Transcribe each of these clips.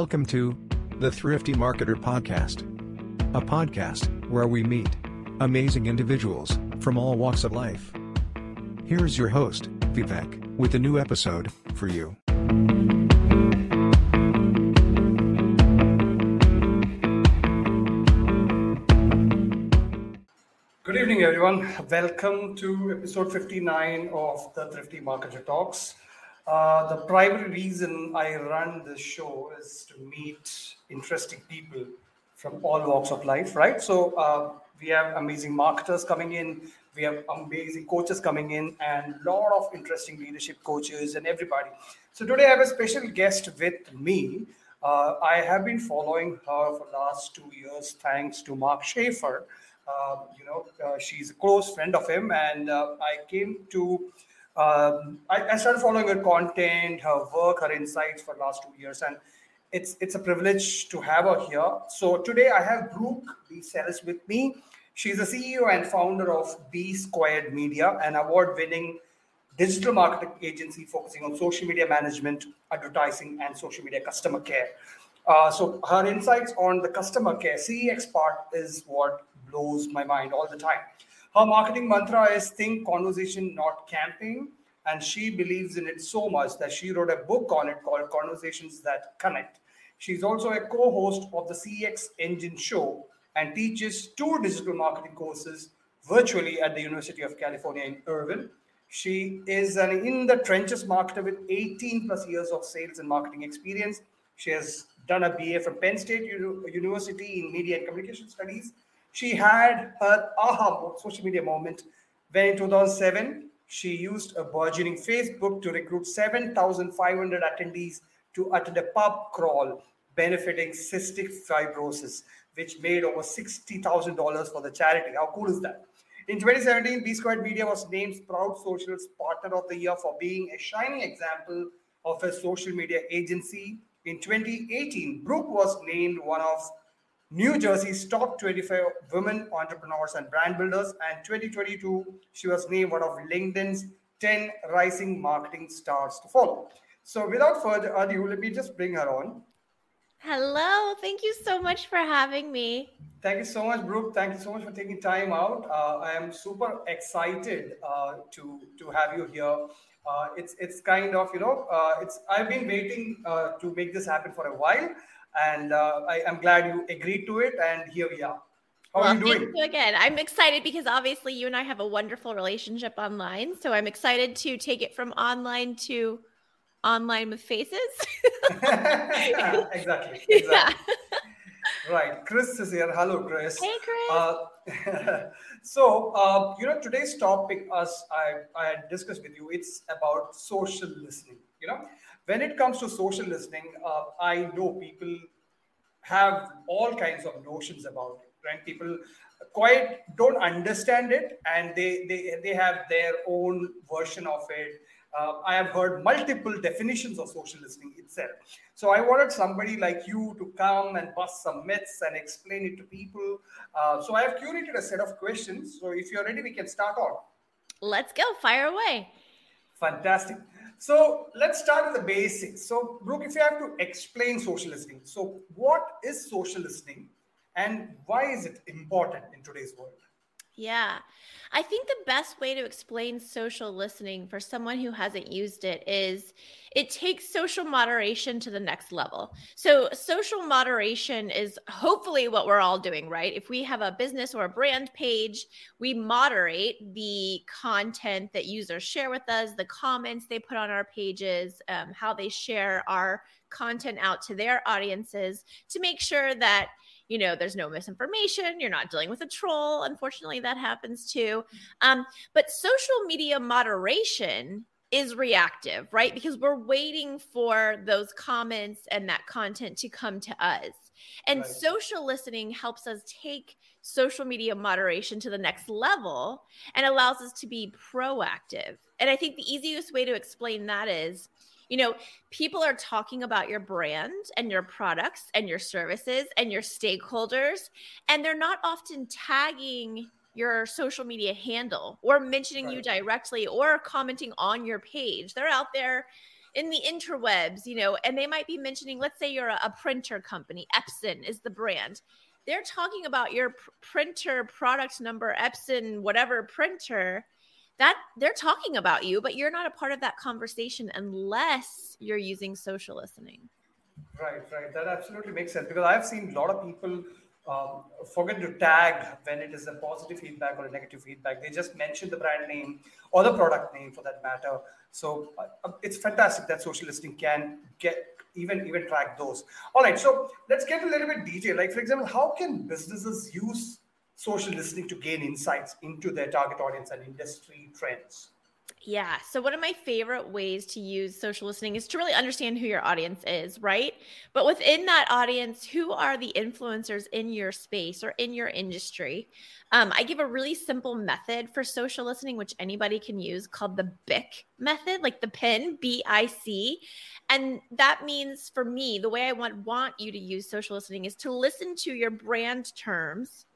Welcome to the Thrifty Marketer Podcast, a podcast where we meet amazing individuals from all walks of life. Here's your host, Vivek, with a new episode for you. Good evening, everyone. Welcome to episode 59 of the Thrifty Marketer Talks. Uh, the primary reason I run this show is to meet interesting people from all walks of life, right? So uh, we have amazing marketers coming in, we have amazing coaches coming in, and a lot of interesting leadership coaches and everybody. So today I have a special guest with me. Uh, I have been following her for the last two years, thanks to Mark Schaefer. Uh, you know, uh, she's a close friend of him, and I came to um, I, I, started following her content, her work, her insights for last two years, and it's it's a privilege to have her here. So today I have Brooke B. Sellis with me. She's the CEO and founder of B Squared Media, an award-winning digital marketing agency focusing on social media management, advertising, and social media customer care. Uh, so her insights on the customer care CX part is what blows my mind all the time. Her marketing mantra is think conversation, not camping. And she believes in it so much that she wrote a book on it called Conversations That Connect. She's also a co host of the CX Engine Show and teaches two digital marketing courses virtually at the University of California in Irvine. She is an in the trenches marketer with 18 plus years of sales and marketing experience. She has done a BA from Penn State University in Media and Communication Studies she had her aha social media moment when in 2007 she used a burgeoning Facebook to recruit 7,500 attendees to attend a pub crawl benefiting cystic fibrosis, which made over $60,000 for the charity. How cool is that? In 2017, B Squared Media was named Sprout Social's Partner of the Year for being a shining example of a social media agency. In 2018, Brooke was named one of New Jersey's top 25 women entrepreneurs and brand builders. And 2022, she was named one of LinkedIn's 10 rising marketing stars to follow. So without further ado, let me just bring her on. Hello. Thank you so much for having me. Thank you so much, Brooke. Thank you so much for taking time out. Uh, I am super excited uh, to to have you here. Uh, it's it's kind of you know uh, it's I've been waiting uh, to make this happen for a while, and uh, I, am glad you agreed to it. And here we are. How well, are you doing? Thank you again. I'm excited because obviously you and I have a wonderful relationship online. So I'm excited to take it from online to online with faces. yeah, exactly. exactly. Yeah. right. Chris is here. Hello, Chris. Hey, Chris. Uh, so, uh, you know, today's topic, as I, I discussed with you, it's about social listening. You know, when it comes to social listening, uh, I know people have all kinds of notions about it. Right? People quite don't understand it, and they they they have their own version of it. Uh, I have heard multiple definitions of social listening itself. So I wanted somebody like you to come and bust some myths and explain it to people. Uh, so I have curated a set of questions. So if you're ready, we can start on. Let's go. Fire away. Fantastic. So let's start with the basics. So, Brooke, if you have to explain social listening, so what is social listening and why is it important in today's world? Yeah. I think the best way to explain social listening for someone who hasn't used it is it takes social moderation to the next level. So, social moderation is hopefully what we're all doing, right? If we have a business or a brand page, we moderate the content that users share with us, the comments they put on our pages, um, how they share our content out to their audiences to make sure that you know there's no misinformation you're not dealing with a troll unfortunately that happens too. Um, but social media moderation is reactive right? Because we're waiting for those comments and that content to come to us. And right. social listening helps us take social media moderation to the next level and allows us to be proactive. And i think the easiest way to explain that is you know, people are talking about your brand and your products and your services and your stakeholders, and they're not often tagging your social media handle or mentioning right. you directly or commenting on your page. They're out there, in the interwebs, you know, and they might be mentioning, let's say you're a, a printer company, Epson is the brand. They're talking about your pr- printer product number, Epson, whatever printer. That they're talking about you, but you're not a part of that conversation unless you're using social listening. Right, right. That absolutely makes sense because I've seen a lot of people um, forget to tag when it is a positive feedback or a negative feedback. They just mention the brand name or the product name for that matter. So uh, it's fantastic that social listening can get even even track those. All right, so let's get a little bit detail. Like for example, how can businesses use social listening to gain insights into their target audience and industry trends? Yeah. So, one of my favorite ways to use social listening is to really understand who your audience is, right? But within that audience, who are the influencers in your space or in your industry? Um, I give a really simple method for social listening, which anybody can use called the BIC method, like the pin, B I C. And that means for me, the way I want, want you to use social listening is to listen to your brand terms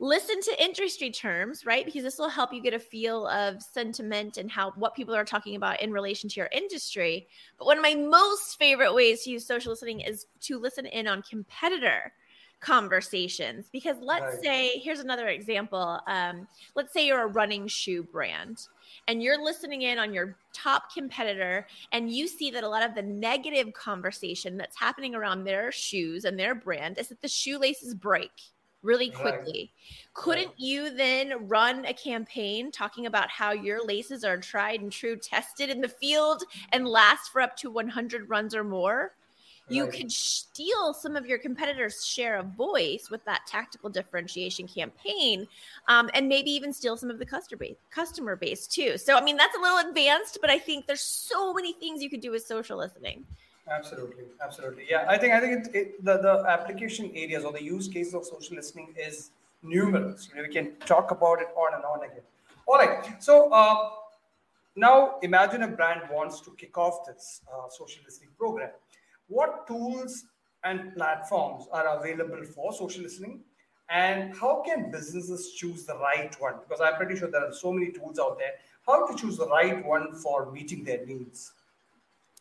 listen to industry terms, right? Because this will help you get a feel of sentiment and how what people are talking about in relation to your industry. But one of my most favorite ways to use social listening is to listen in on competitor conversations because let's right. say here's another example um, let's say you're a running shoe brand and you're listening in on your top competitor and you see that a lot of the negative conversation that's happening around their shoes and their brand is that the shoelaces break really quickly. Right. Couldn't right. you then run a campaign talking about how your laces are tried and true, tested in the field, and last for up to 100 runs or more? You could steal some of your competitors' share of voice with that tactical differentiation campaign, um, and maybe even steal some of the customer base, customer base too. So, I mean, that's a little advanced, but I think there's so many things you could do with social listening. Absolutely, absolutely. Yeah, I think I think it, it, the the application areas or the use cases of social listening is numerous. You know, we can talk about it on and on again. All right. So uh, now imagine a brand wants to kick off this uh, social listening program. What tools and platforms are available for social listening? And how can businesses choose the right one? Because I'm pretty sure there are so many tools out there. How to choose the right one for meeting their needs?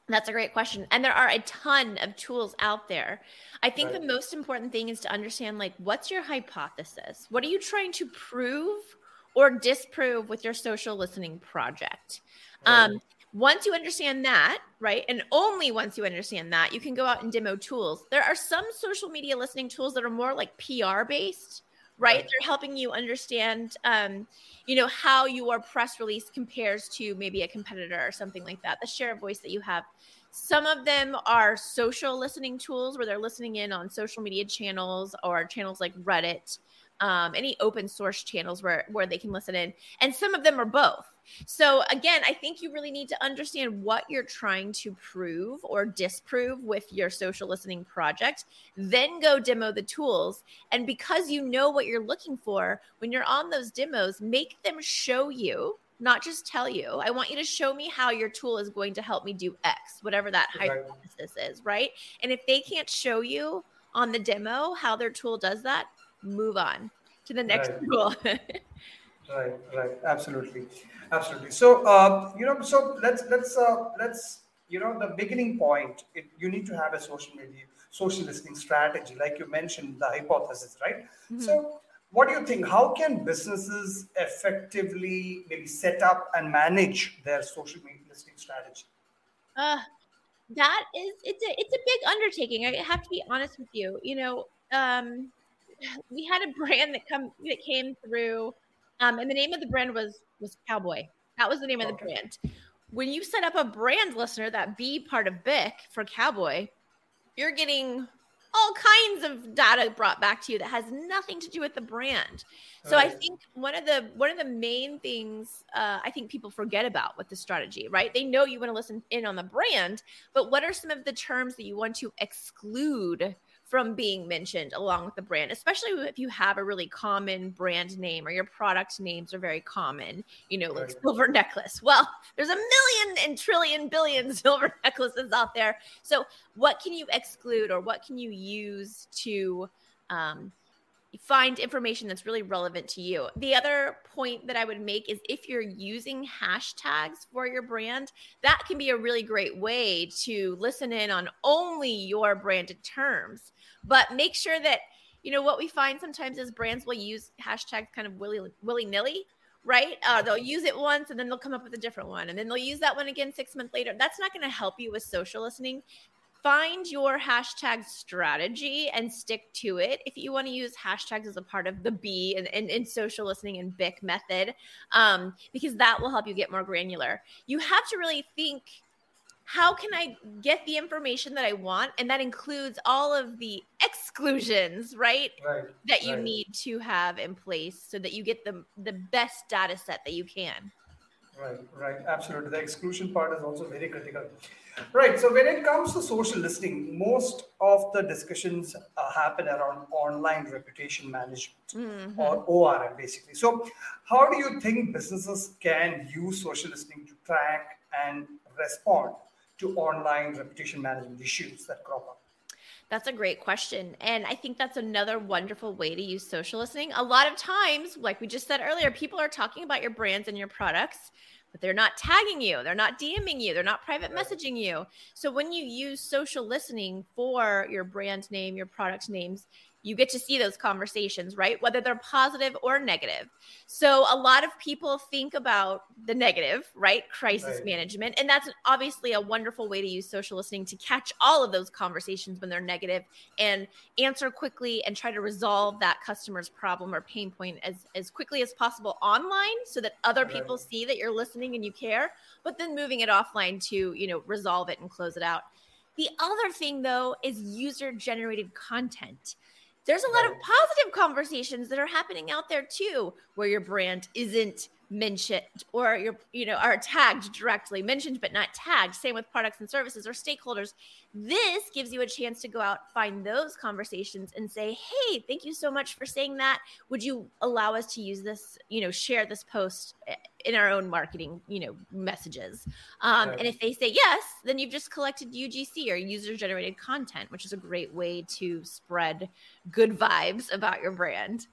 That's a great question. And there are a ton of tools out there. I think right. the most important thing is to understand like what's your hypothesis? What are you trying to prove or disprove with your social listening project? Right. Um, once you understand that, right, and only once you understand that, you can go out and demo tools. There are some social media listening tools that are more like PR based, right? right. They're helping you understand, um, you know, how your press release compares to maybe a competitor or something like that, the share of voice that you have. Some of them are social listening tools where they're listening in on social media channels or channels like Reddit, um, any open source channels where, where they can listen in. And some of them are both. So, again, I think you really need to understand what you're trying to prove or disprove with your social listening project. Then go demo the tools. And because you know what you're looking for, when you're on those demos, make them show you not just tell you. I want you to show me how your tool is going to help me do X, whatever that right. hypothesis is, right? And if they can't show you on the demo how their tool does that, move on to the next right. tool. right, right, absolutely, absolutely. So, uh, you know, so let's let's uh, let's you know the beginning point. It, you need to have a social media social listening strategy, like you mentioned, the hypothesis, right? Mm-hmm. So what do you think how can businesses effectively maybe set up and manage their social media listing strategy uh, that is it's a it's a big undertaking i have to be honest with you you know um, we had a brand that come that came through um, and the name of the brand was was cowboy that was the name okay. of the brand when you set up a brand listener that be part of bic for cowboy you're getting all kinds of data brought back to you that has nothing to do with the brand. So right. I think one of the one of the main things uh, I think people forget about with the strategy, right? They know you want to listen in on the brand, but what are some of the terms that you want to exclude from being mentioned along with the brand, especially if you have a really common brand name or your product names are very common, you know, like right. silver necklace. Well, there's a million and trillion billion silver necklaces out there. So, what can you exclude or what can you use to um, find information that's really relevant to you. The other point that I would make is if you're using hashtags for your brand, that can be a really great way to listen in on only your branded terms. But make sure that, you know, what we find sometimes is brands will use hashtags kind of willy willy nilly right? Uh, they'll use it once and then they'll come up with a different one. And then they'll use that one again six months later. That's not going to help you with social listening find your hashtag strategy and stick to it. If you want to use hashtags as a part of the B and, and, and social listening and BIC method, um, because that will help you get more granular. You have to really think how can I get the information that I want? And that includes all of the exclusions, right? Right. That you right. need to have in place so that you get the the best data set that you can. Right, right, absolutely. The exclusion part is also very critical. Right. So when it comes to social listening, most of the discussions uh, happen around online reputation management Mm-hmm. or ORM, basically. So, how do you think businesses can use social listening to track and respond to online reputation management issues that crop up? That's a great question. And I think that's another wonderful way to use social listening. A lot of times, like we just said earlier, people are talking about your brands and your products but they're not tagging you, they're not DMing you, they're not private messaging you. So when you use social listening for your brand name, your product names, you get to see those conversations, right? Whether they're positive or negative. So a lot of people think about the negative, right? Crisis right. management. And that's obviously a wonderful way to use social listening to catch all of those conversations when they're negative and answer quickly and try to resolve that customer's problem or pain point as, as quickly as possible online so that other right. people see that you're listening and you care, but then moving it offline to, you know, resolve it and close it out. The other thing though is user generated content there's a lot of positive conversations that are happening out there too where your brand isn't mentioned or you're you know are tagged directly mentioned but not tagged same with products and services or stakeholders. This gives you a chance to go out find those conversations and say hey thank you so much for saying that. Would you allow us to use this you know share this post eh, in our own marketing you know messages? Um, right. and if they say yes then you've just collected ugc or user generated content which is a great way to spread good vibes about your brand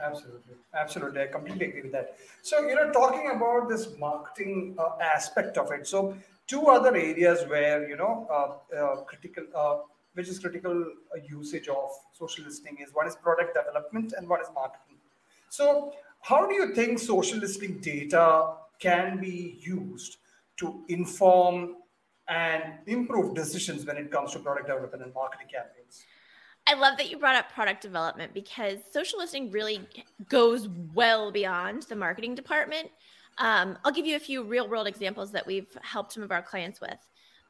Absolutely, absolutely. I completely agree with that. So, you know, talking about this marketing uh, aspect of it. So, two other areas where you know uh, uh, critical, uh, which is critical uh, usage of social listening is one is product development and one is marketing. So, how do you think social listening data can be used to inform and improve decisions when it comes to product development and marketing campaigns? I love that you brought up product development because social listening really goes well beyond the marketing department. Um, I'll give you a few real world examples that we've helped some of our clients with.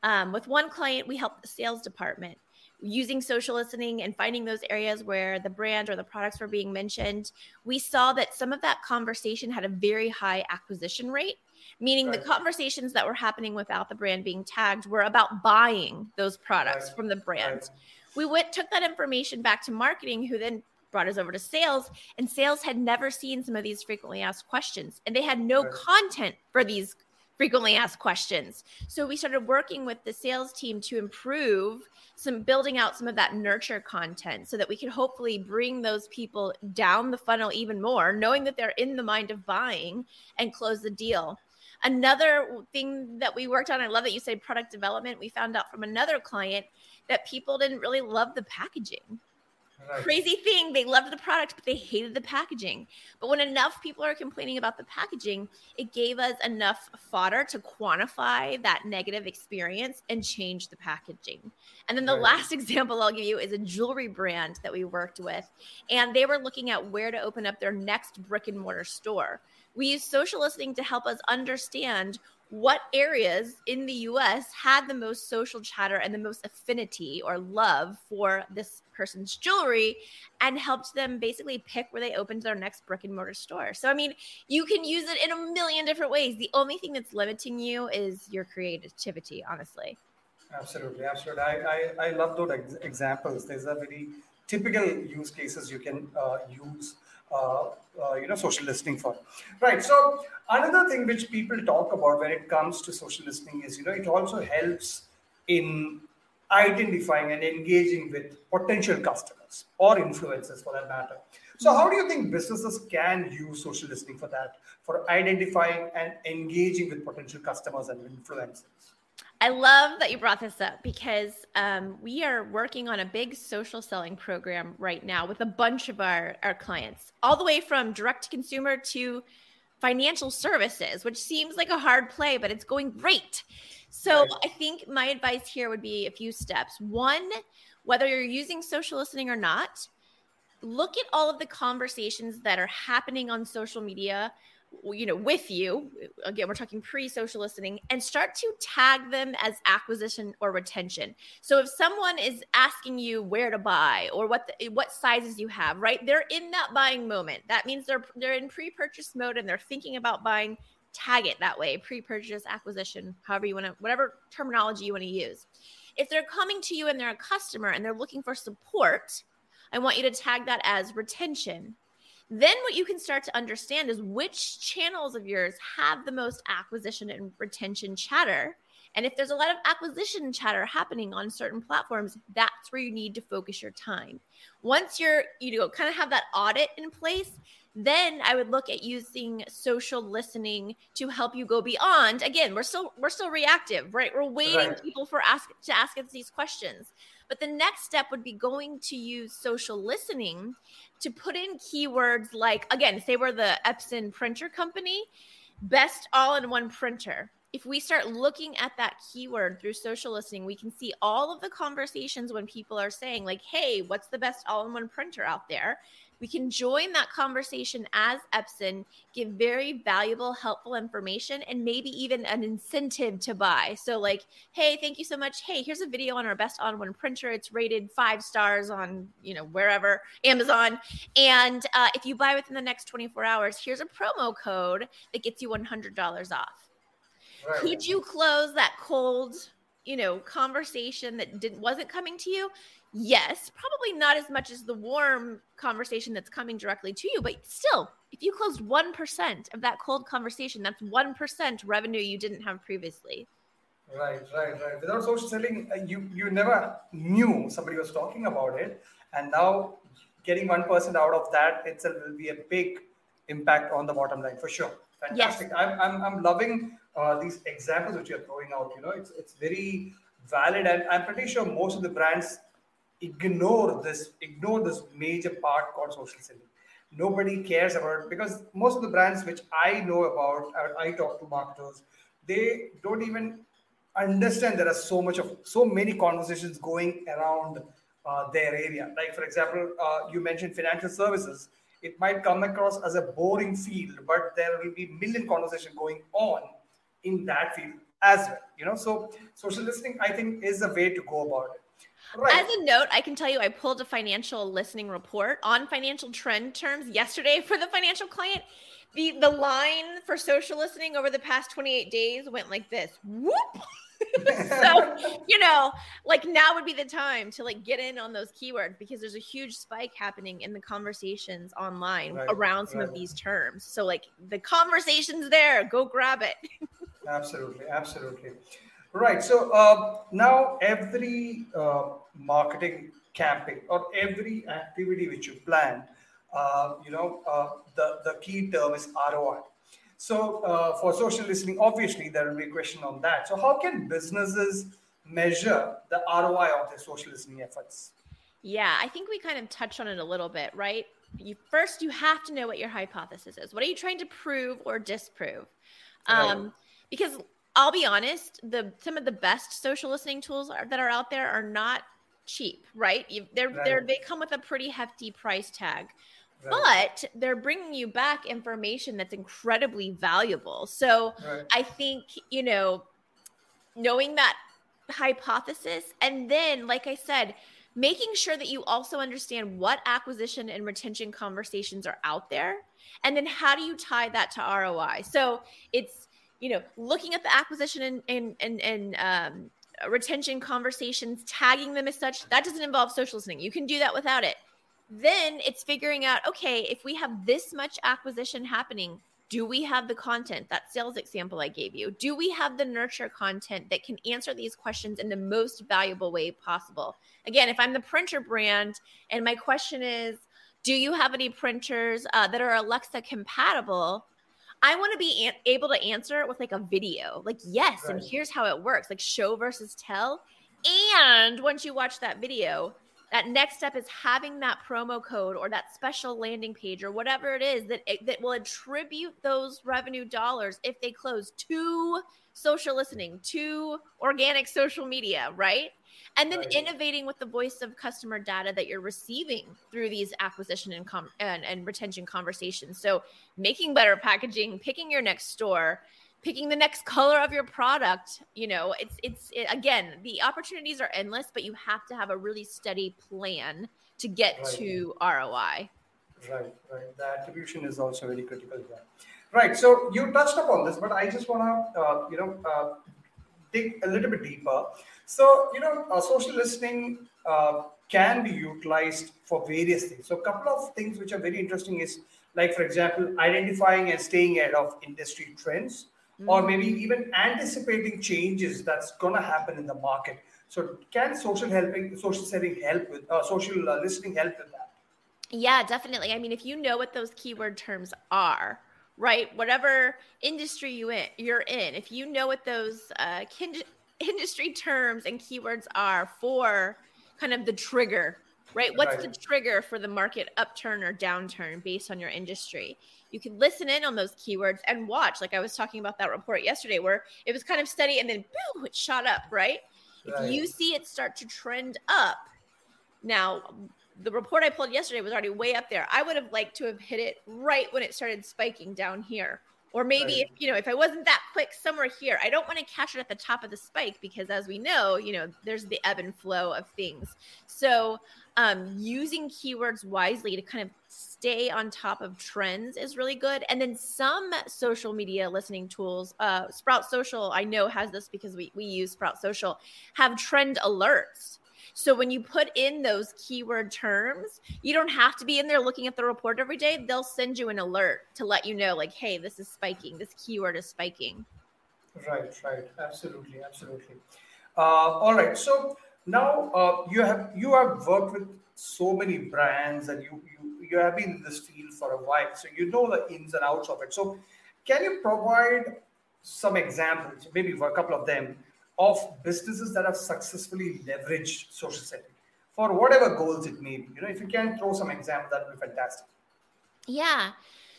Um, with one client, we helped the sales department using social listening and finding those areas where the brand or the products were being mentioned. We saw that some of that conversation had a very high acquisition rate meaning right. the conversations that were happening without the brand being tagged were about buying those products right. from the brand. Right we went took that information back to marketing who then brought us over to sales and sales had never seen some of these frequently asked questions and they had no right. content for these frequently asked questions. So we started working with the sales team to improve some building out some of that nurture content so that we could hopefully bring those people down the funnel even more knowing that they're in the mind of buying and close the deal. Another thing that we worked on i love that you say product development. We found out from another client that people didn't really love the packaging. Right. Crazy thing, they loved the product, but they hated the packaging. But when enough people are complaining about the packaging, it gave us enough fodder to quantify that negative experience and change the packaging. And then the right. last example I'll give you is a jewelry brand that we worked with, and they were looking at where to open up their next brick and mortar store. We used social listening to help us understand what areas in the US had the most social chatter and the most affinity or love for this person's jewelry and helped them basically pick where they opened their next brick and mortar store. So, I mean, you can use it in a million different ways. The only thing that's limiting you is your creativity, honestly. Absolutely. Absolutely. I, I, I love those ex- examples. There's a very typical use cases you can uh, use Uh, uh, you know social listening for right so another thing which people talk about when it comes to social listening is you know it also helps in identifying and engaging with potential customers or influencers for that matter So, how do you think businesses can use social listening for that, for identifying and engaging with potential customers and influencers? I love that you brought this up because um, we are working on a big social selling program right now with a bunch of our, our clients, all the way from direct to consumer to financial services, which seems like a hard play, but it's going great. So right. I think my advice here would be a few steps. One, whether you're using social listening or not, look at all of the conversations that are happening on social media you know with you again we're talking pre-social listening and start to tag them as acquisition or retention. So if someone is asking you where to buy or what the, what sizes you have right they're in that buying moment. That means they're they're in pre-purchase mode and they're thinking about buying. Tag it that way pre-purchase acquisition however you want to whatever terminology you want to use. If they're coming to you and they're a customer and they're looking for support i want you to tag that as retention then what you can start to understand is which channels of yours have the most acquisition and retention chatter. And if there's a lot of acquisition chatter happening on certain platforms, that's where you need to focus your time. Once you're, you know, kind of have that audit in place, then I would look at using social listening to help you go beyond. Again, we're still we're still reactive, right? We're waiting right. people for ask to ask us these questions. But the next step would be going to use social listening to put in keywords like, again, say we're the Epson printer company, best all in one printer. If we start looking at that keyword through social listening, we can see all of the conversations when people are saying, like, hey, what's the best all in one printer out there? We can join that conversation as Epson, give very valuable, helpful information, and maybe even an incentive to buy. So, like, hey, thank you so much. Hey, here's a video on our best on one printer. It's rated five stars on, you know, wherever, Amazon. And uh, if you buy within the next 24 hours, here's a promo code that gets you $100 off. Right. Could you close that cold, you know, conversation that didn't wasn't coming to you? Yes, probably not as much as the warm conversation that's coming directly to you, but still, if you closed 1% of that cold conversation, that's 1% revenue you didn't have previously. Right, right, right. Without social selling, uh, you you never knew somebody was talking about it, and now getting one percent out of that itself will be a big impact on the bottom line for sure. Fantastic. Yes. I'm, I'm I'm loving uh, these examples which you're throwing out. You know, it's it's very valid, and I'm pretty sure most of the brands ignore this ignore this major part called social selling. Nobody cares about because most of the brands which i know about i talk to marketers they don't even understand there are so much of so many conversations going around uh, their area. Like for example uh, you mentioned financial services. It might come across as a boring field but there will be million conversation going on in that field as well you know? So social listening i think is a way to go about it Right. As a note, I can tell you I pulled a financial listening report on financial trend terms yesterday for the financial client. The the line for social listening over the past 28 days went like this. Whoop. so, you know, like now would be the time to like get in on those keywords because there's a huge spike happening in the conversations online right. around some right. of these terms. So like the conversations there, go grab it. absolutely, absolutely. Right. So uh, now every uh, marketing campaign or every activity which you plan, uh, you know, uh, the, the key term is ROI. So uh, for social listening, obviously there will be a question on that. So how can businesses measure the ROI of their social listening efforts? Yeah, I think we kind of touched on it a little bit, right? You first you have to know what your hypothesis is. What are you trying to prove or disprove? Um, right. Because I'll be honest, the some of the best social listening tools are, that are out there are not cheap, right? You, they're right. they're they come with a pretty hefty price tag. Right. But they're bringing you back information that's incredibly valuable. So right. I think, you know, knowing that hypothesis and then like I said, making sure that you also understand what acquisition and retention conversations are out there and then how do you tie that to ROI. So it's you know, looking at the acquisition and and and, and um, retention conversations, tagging them as such, that doesn't involve social listening. You can do that without it. Then it's figuring out, okay, if we have this much acquisition happening, do we have the content that sales example i gave you do we have the nurture content that can answer these questions in the most valuable way possible again if i'm the printer brand and my question is Do you have any printers uh, that are Alexa compatible? I want to be a- able to answer it with like a video, like, yes, right. and here's how it works, like show versus tell. And once you watch that video, that next step is having that promo code or that special landing page or whatever it is that that will attribute those revenue dollars if they close to social listening to organic social media right and then right. innovating with the voice of customer data that you're receiving through these acquisition and, com- and, and retention conversations. So making better packaging picking your next store picking the next color of your product you know it's it's it, again the opportunities are endless but you have to have a really steady plan to get right. to roi right right. The attribution is also very critical here. Right so you touched upon this but i just want to uh, you know uh, dig a little bit deeper so you know uh, social listening uh, can be utilized for various things so a couple of things which are very interesting is like for example identifying and staying ahead of industry trends mm-hmm. or maybe even anticipating changes that's going to happen in the market. So, can social helping, social setting help with uh, social uh, listening help with that? Yeah, definitely. I mean, if you know what those keyword terms are, right? Whatever industry you in, you're in, if you know what those uh, industry terms and keywords are for kind of the trigger, right? What's right. the trigger for the market upturn or downturn based on your industry? you can listen in on those keywords and watch. Like I was talking about that report yesterday, where it was kind of steady and then boom, it shot up, right? right? If you see it start to trend up, now the report I pulled yesterday was already way up there. I would have liked to have hit it right when it started spiking down here. Or maybe right. if you know, if I wasn't that quick somewhere here, I don't want to catch it at the top of the spike because as we know, you know, there's the ebb and flow of things. So um, using keywords wisely to kind of stay on top of trends is really good. And then some social media listening tools, uh, Sprout Social, I know has this because we, we use Sprout Social, have trend alerts. So when you put in those keyword terms, you don't have to be in there looking at the report every day. They'll send you an alert to let you know, like, hey, this is spiking, this keyword is spiking. Right, right. Absolutely, absolutely. Uh, all right. So now uh, you have you have worked with so many brands and you, you you have been in this field for a while so you know the ins and outs of it so can you provide some examples maybe for a couple of them of businesses that have successfully leveraged social setting for whatever goals it may be you know if you can throw some examples that would be fantastic yeah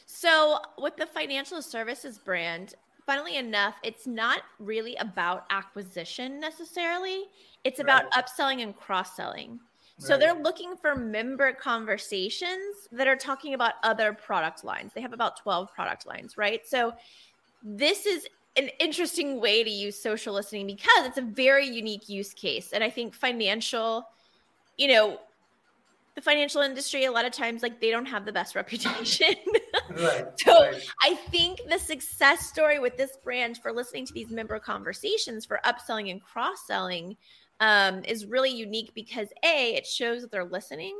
so with the financial services brand funnily enough, it's not really about acquisition necessarily. It's about right. upselling and cross selling. So right. they're looking for member conversations that are talking about other product lines. They have about 12 product lines, right? So this is an interesting way to use social listening because it's a very unique use case. And I think financial, you know, the financial industry a lot of times like they don't have the best reputation right, so right. i think the success story with this brand for listening to these member conversations for upselling and cross-selling um, is really unique because a it shows that they're listening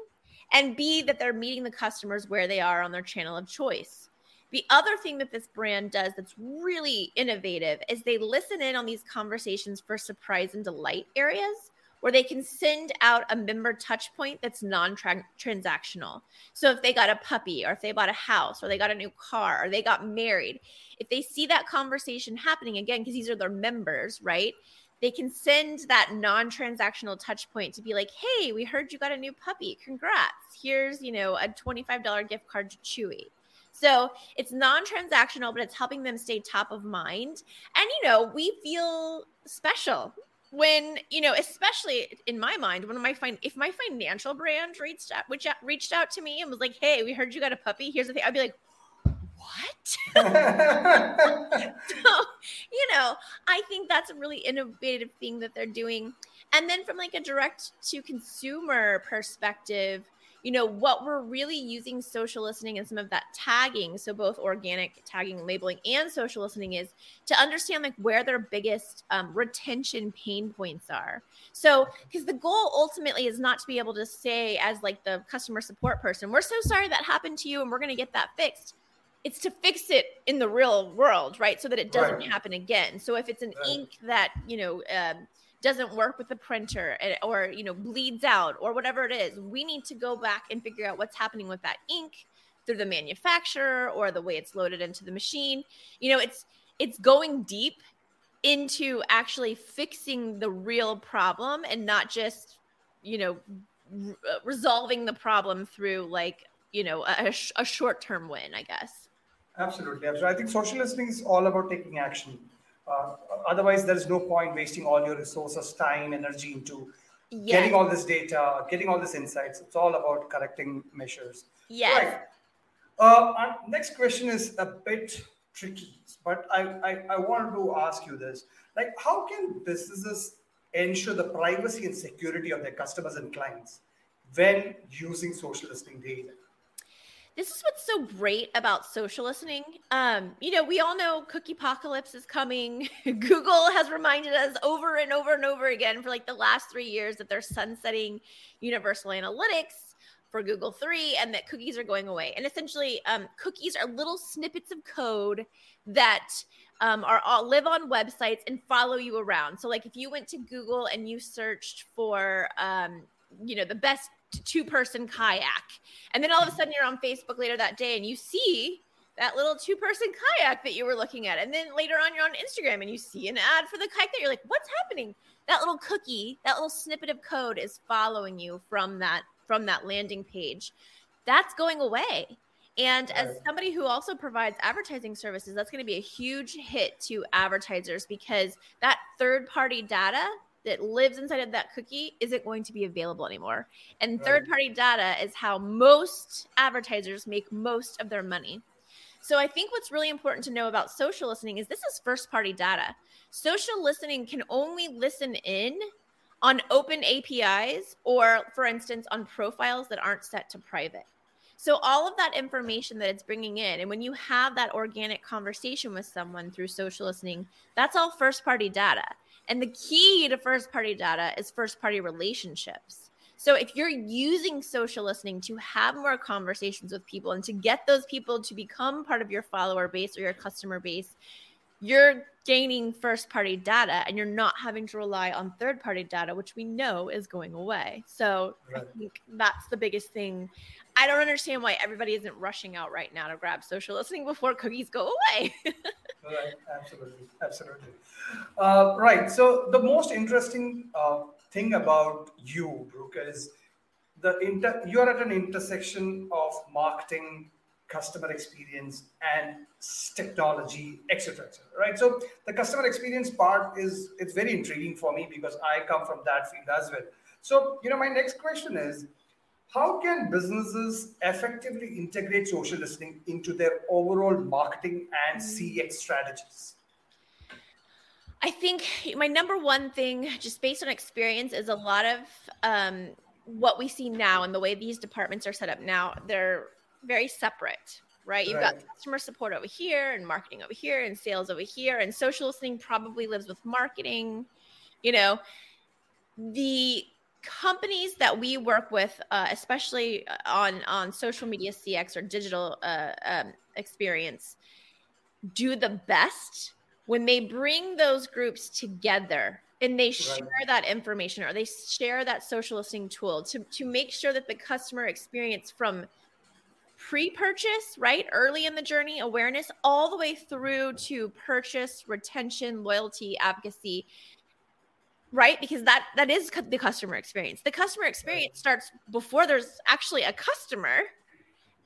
and b that they're meeting the customers where they are on their channel of choice the other thing that this brand does that's really innovative is they listen in on these conversations for surprise and delight areas where they can send out a member touch point that's non-transactional. So if they got a puppy or if they bought a house or they got a new car or they got married, if they see that conversation happening again because these are their members, right? They can send that non-transactional touch point to be like, "Hey, we heard you got a new puppy. Congrats. Here's, you know, a $25 gift card to Chewy." So it's non transactional, but it's helping them stay top of mind. And, you know, we feel special when you know especially in my mind when my fin- if my financial brand reached out which reached out to me and was like hey we heard you got a puppy. Here's the thing i'd be like what? So you know i think that's a really innovative thing that they're doing. And then from like a direct to consumer perspective you know what we're really using social listening and some of that tagging so both organic tagging labeling and social listening is to understand like where their biggest um, retention pain points are. So because the goal ultimately is not to be able to say as like the customer support person. We're so sorry that happened to you and we're going to get that fixed. It's to fix it in the real world right? So that it doesn't right. happen again. So if it's an right. ink that you know um, doesn't work with the printer eh, or you know bleeds out or whatever it is we need to go back and figure out what's happening with that ink through the manufacturer or the way it's loaded into the machine. You know it's it's going deep into actually fixing the real problem and not just you know uh, resolving the problem through like you know a, a short-term win i guess. Absolutely absolutely. I think social listening is all about taking action uh, otherwise there is no point wasting all your resources time energy into yes. getting all this data getting all this insights. It's all about correcting measures. Yes right. uh, next question is a bit tricky but I, I, I wanted to ask you this. Like how can businesses ensure the privacy and security of their customers and clients when using social listening data this is what's so great about social listening. Um, you know, we all know cookie apocalypse is coming. Google has reminded us over and over and over again for like the last three years that they're sunsetting universal analytics for Google 3 and that cookies are going away. And essentially, um, cookies are little snippets of code that um, are all live on websites and follow you around. So, like if you went to Google and you searched for, um, you know, the best two person kayak, and then all of a sudden you're on Facebook later that day and you see that little two person kayak that you were looking at. And then later on, you're on Instagram and you see an ad for the kayak that you're like, what's happening? That little cookie, that little snippet of code is following you from that from that landing page. That's going away. And as somebody who also provides advertising services, that's going to be a huge hit to advertisers because that third party data that lives inside of that cookie isn't going to be available anymore. And third party data is how most advertisers make most of their money. So I think what's really important to know about social listening is this is first party data. Social listening can only listen in on open APIs or, for instance, on profiles that aren't set to private. So, all of that information that it's bringing in, and when you have that organic conversation with someone through social listening, that's all first party data. And the key to first party data is first party relationships. So, if you're using social listening to have more conversations with people and to get those people to become part of your follower base or your customer base, you're gaining first party data and you're not having to rely on third party data, which we know is going away. So right. I think that's the biggest thing. I don't understand why everybody isn't rushing out right now to grab social listening before cookies go away. right, absolutely, absolutely. Uh, right. So the most interesting uh, thing about you, Brooke, is the inter- you are at an intersection of marketing, customer experience and technology etc etc right so the customer experience part is it's very intriguing for me because i come from that field as well so you know my next question is how can businesses effectively integrate social listening into their overall marketing and mm. cx strategies i think my number one thing just based on experience is a lot of um, what we see now and the way these departments are set up now they're very separate, right? You've right. got customer support over here and marketing over here and sales over here and social listening probably lives with marketing. You know, the companies that we work with, uh, especially on on social media CX or digital uh, um, experience, do the best when they bring those groups together and they share right. that information or they share that social listening tool to, to make sure that the customer experience from pre purchase, right? Early in the journey, awareness, all the way through to purchase, retention, loyalty, advocacy right? Because that that is the customer experience. The customer experience starts before there's actually a customer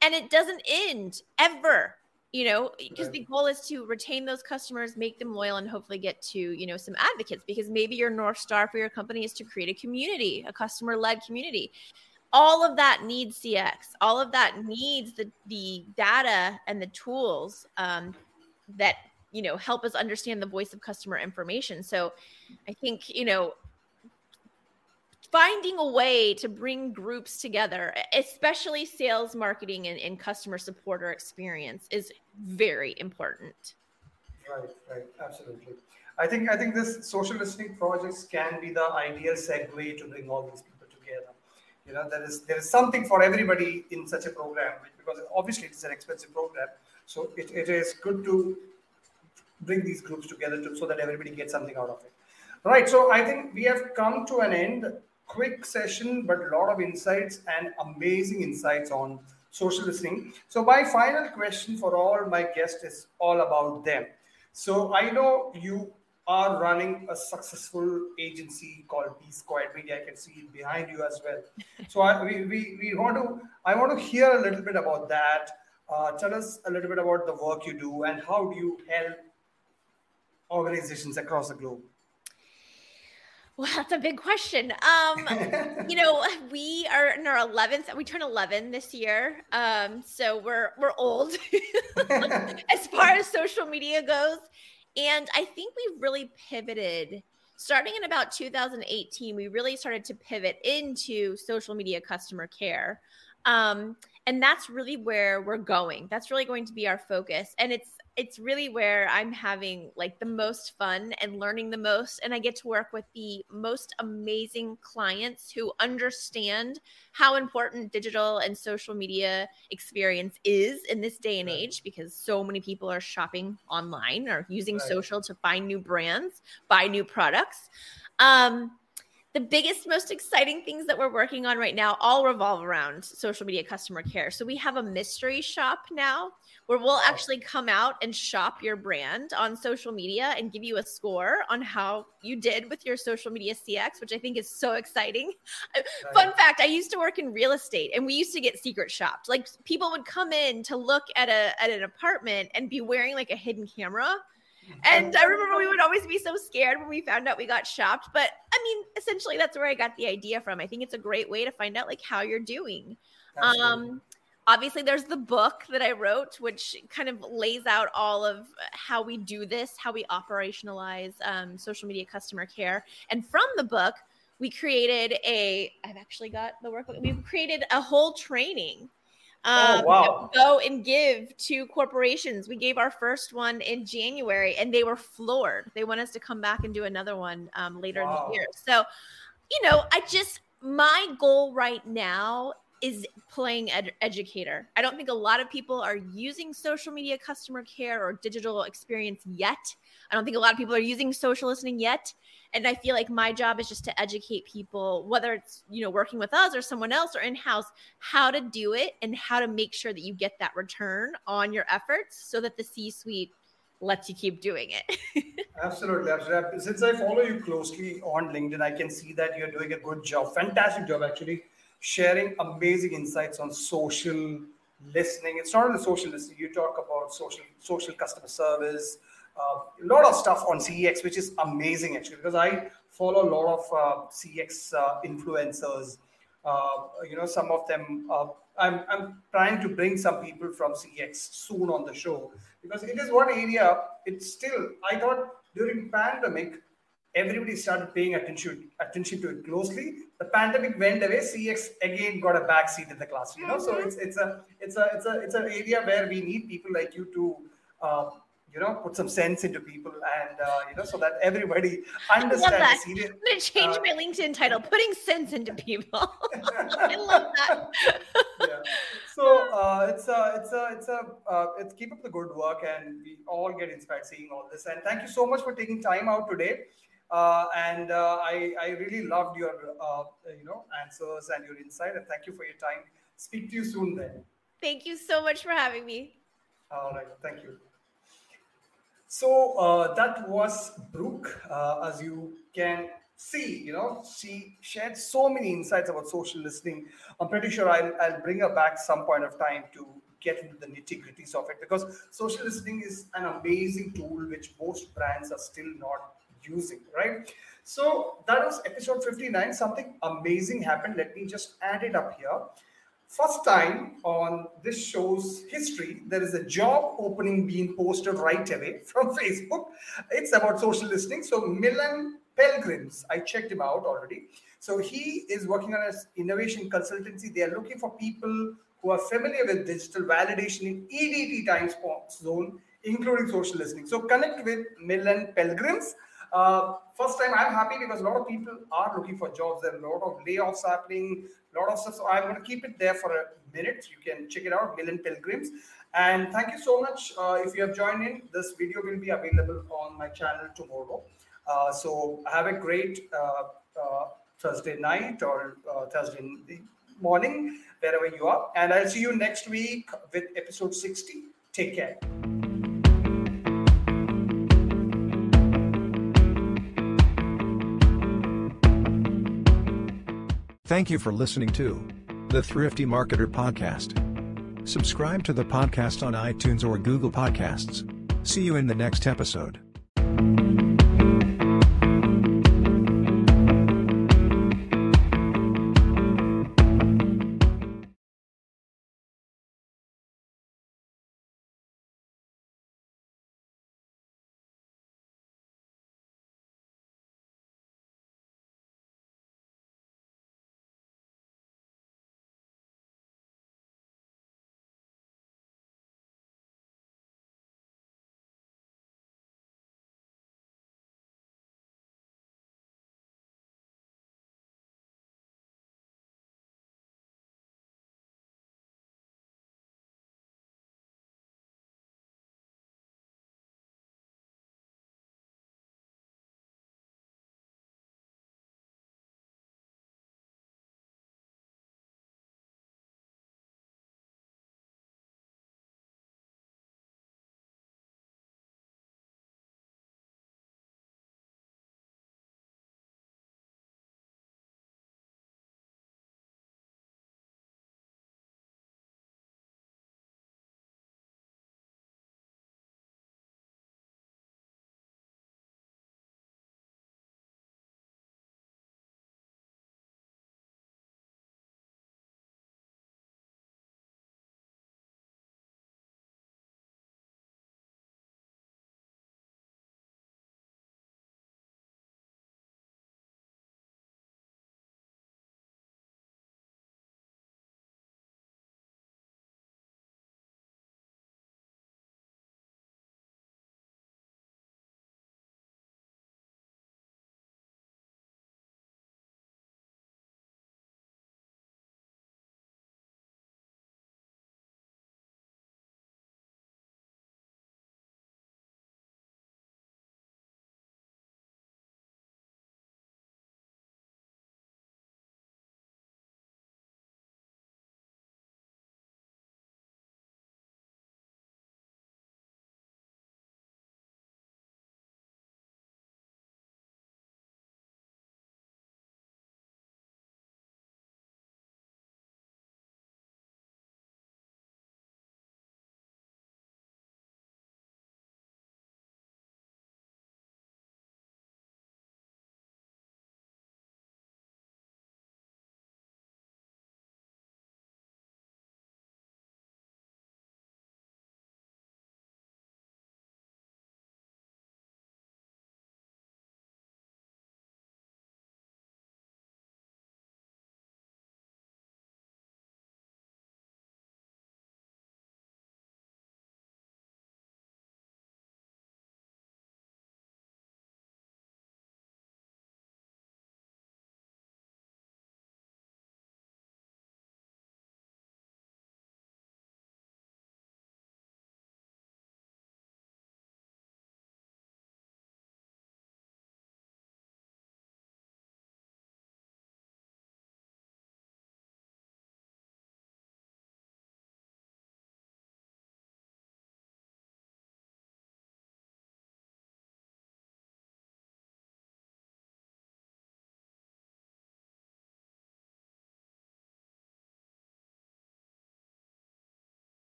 and it doesn't end ever you know? Because the goal is to retain those customers make them loyal and hopefully get to you know some advocates. Because maybe your north star for your company is to create a community a customer led community. All of that needs CX. All of that needs the the data and the tools um, that you know help us understand the voice of customer information. So, I think you know finding a way to bring groups together, especially sales, marketing, and, and customer support or experience, is very important. Right, right, absolutely. I think I think this social listening projects can be the ideal segue to bring all these people together. you know there is there is something for everybody in such a program because obviously it's an expensive program so it, it is good to bring these groups together to, so that everybody gets something out of it Right. So I think we have come to an end. Quick session, but a lot of insights and amazing insights on social listening. So my final question for all my guests is all about them. So I know you are running a successful agency called B Squared Media. I can see it behind you as well. So I, we, we, we want to I want to hear a little bit about that. Uh, tell us a little bit about the work you do and how do you help organizations across the globe. Well, that's a big question. Um, you know, we are in our 11th, we turn 11 this year. Um, so we're, we're old as far as social media goes. And I think we really pivoted starting in about 2018. We really started to pivot into social media customer care. Um, and that's really where we're going. That's really going to be our focus. And it's it's really where I'm having like the most fun and learning the most. And I get to work with the most amazing clients who understand how important digital and social media experience is in this day and right. age because so many people are shopping online or using right. social to find new brands, buy new products. Um, the biggest, most exciting things that we're working on right now all revolve around social media customer care. So we have a mystery shop now where we'll actually come out and shop your brand on social media and give you a score on how you did with your social media CX, which I think is so exciting. Right. Fun fact I used to work in real estate and we used to get secret shopped. Like people would come in to look at a at an apartment and be wearing like a hidden camera and I remember we would always be so scared when we found out we got shopped. But I mean, essentially, that's where I got the idea from. I think it's a great way to find out like how you're doing. Um, obviously, there's the book that I wrote, which kind of lays out all of how we do this, how we operationalize um, social media customer care. And from the book, we created a. I've actually got the workbook. We've created a whole training Oh, um, oh, wow. go and give to corporations. We gave our first one in January and they were floored. They want us to come back and do another one um, later wow. in the year. So, you know, I just, my goal right now is playing ed- educator. I don't think a lot of people are using social media customer care or digital experience yet. I don't think a lot of people are using social listening yet and i feel like my job is just to educate people whether it's you know working with us or someone else or in-house how to do it and how to make sure that you get that return on your efforts so that the c suite lets you keep doing it absolutely absolutely since i follow you closely on linkedin i can see that you're doing a good job fantastic job actually sharing amazing insights on social listening it's not only social listening you talk about social social customer service uh, a lot of stuff on CX, which is amazing actually, because I follow a lot of uh, CX uh, influencers. Uh, you know, some of them. Uh, I'm I'm trying to bring some people from CX soon on the show because it is one area. It's still. I thought during pandemic, everybody started paying attention attention to it closely. The pandemic went away. CX again got a backseat in the classroom. You know, mm-hmm. so it's it's a it's a it's a it's an area where we need people like you to uh, you know put some sense into people and uh, you know so that everybody understands I love that. i'm to change uh, my linkedin title putting sense into people i love that yeah. so uh, it's a it's a it's a uh, it's keep up the good work and we all get inspired seeing all this and thank you so much for taking time out today and uh, I, I really loved your you know answers and your insight and thank you for your time speak to you soon then thank you so much for having me all right thank you so uh, that was Brooke. Uh, as you can see, you know, she shared so many insights about social listening. I'm pretty sure I'll, I'll bring her back some point of time to get into the nitty gritties of it because social listening is an amazing tool which most brands are still not using, right? So that was episode 59. Something amazing happened. Let me just add it up here. First time on this show's history, there is a job opening being posted right away from Facebook. It's about social listening. So Milan Pelgrims, I checked him out already. So he is working on an innovation consultancy. They are looking for people who are familiar with digital validation in EDT time zone, including social listening. So connect with Milan Pelgrims. Uh, first time I'm happy because a lot of people are looking for jobs. There are a lot of layoffs happening, a lot of stuff. So I'm going to keep it there for a minute. You can check it out, Milan Pelgrims. And thank you so much. Uh, if you have joined in, this video will be available on my channel tomorrow. Uh, so have a great uh, uh, Thursday night or uh, Thursday morning, wherever you are. And I'll see you next week with episode 60. Take care. Thank you for listening to the Thrifty Marketer Podcast. Subscribe to the podcast on iTunes or Google Podcasts. See you in the next episode.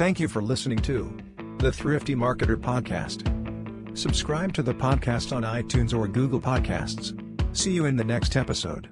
Thank you for listening to the Thrifty Marketer Podcast. Subscribe to the podcast on iTunes or Google Podcasts. See you in the next episode.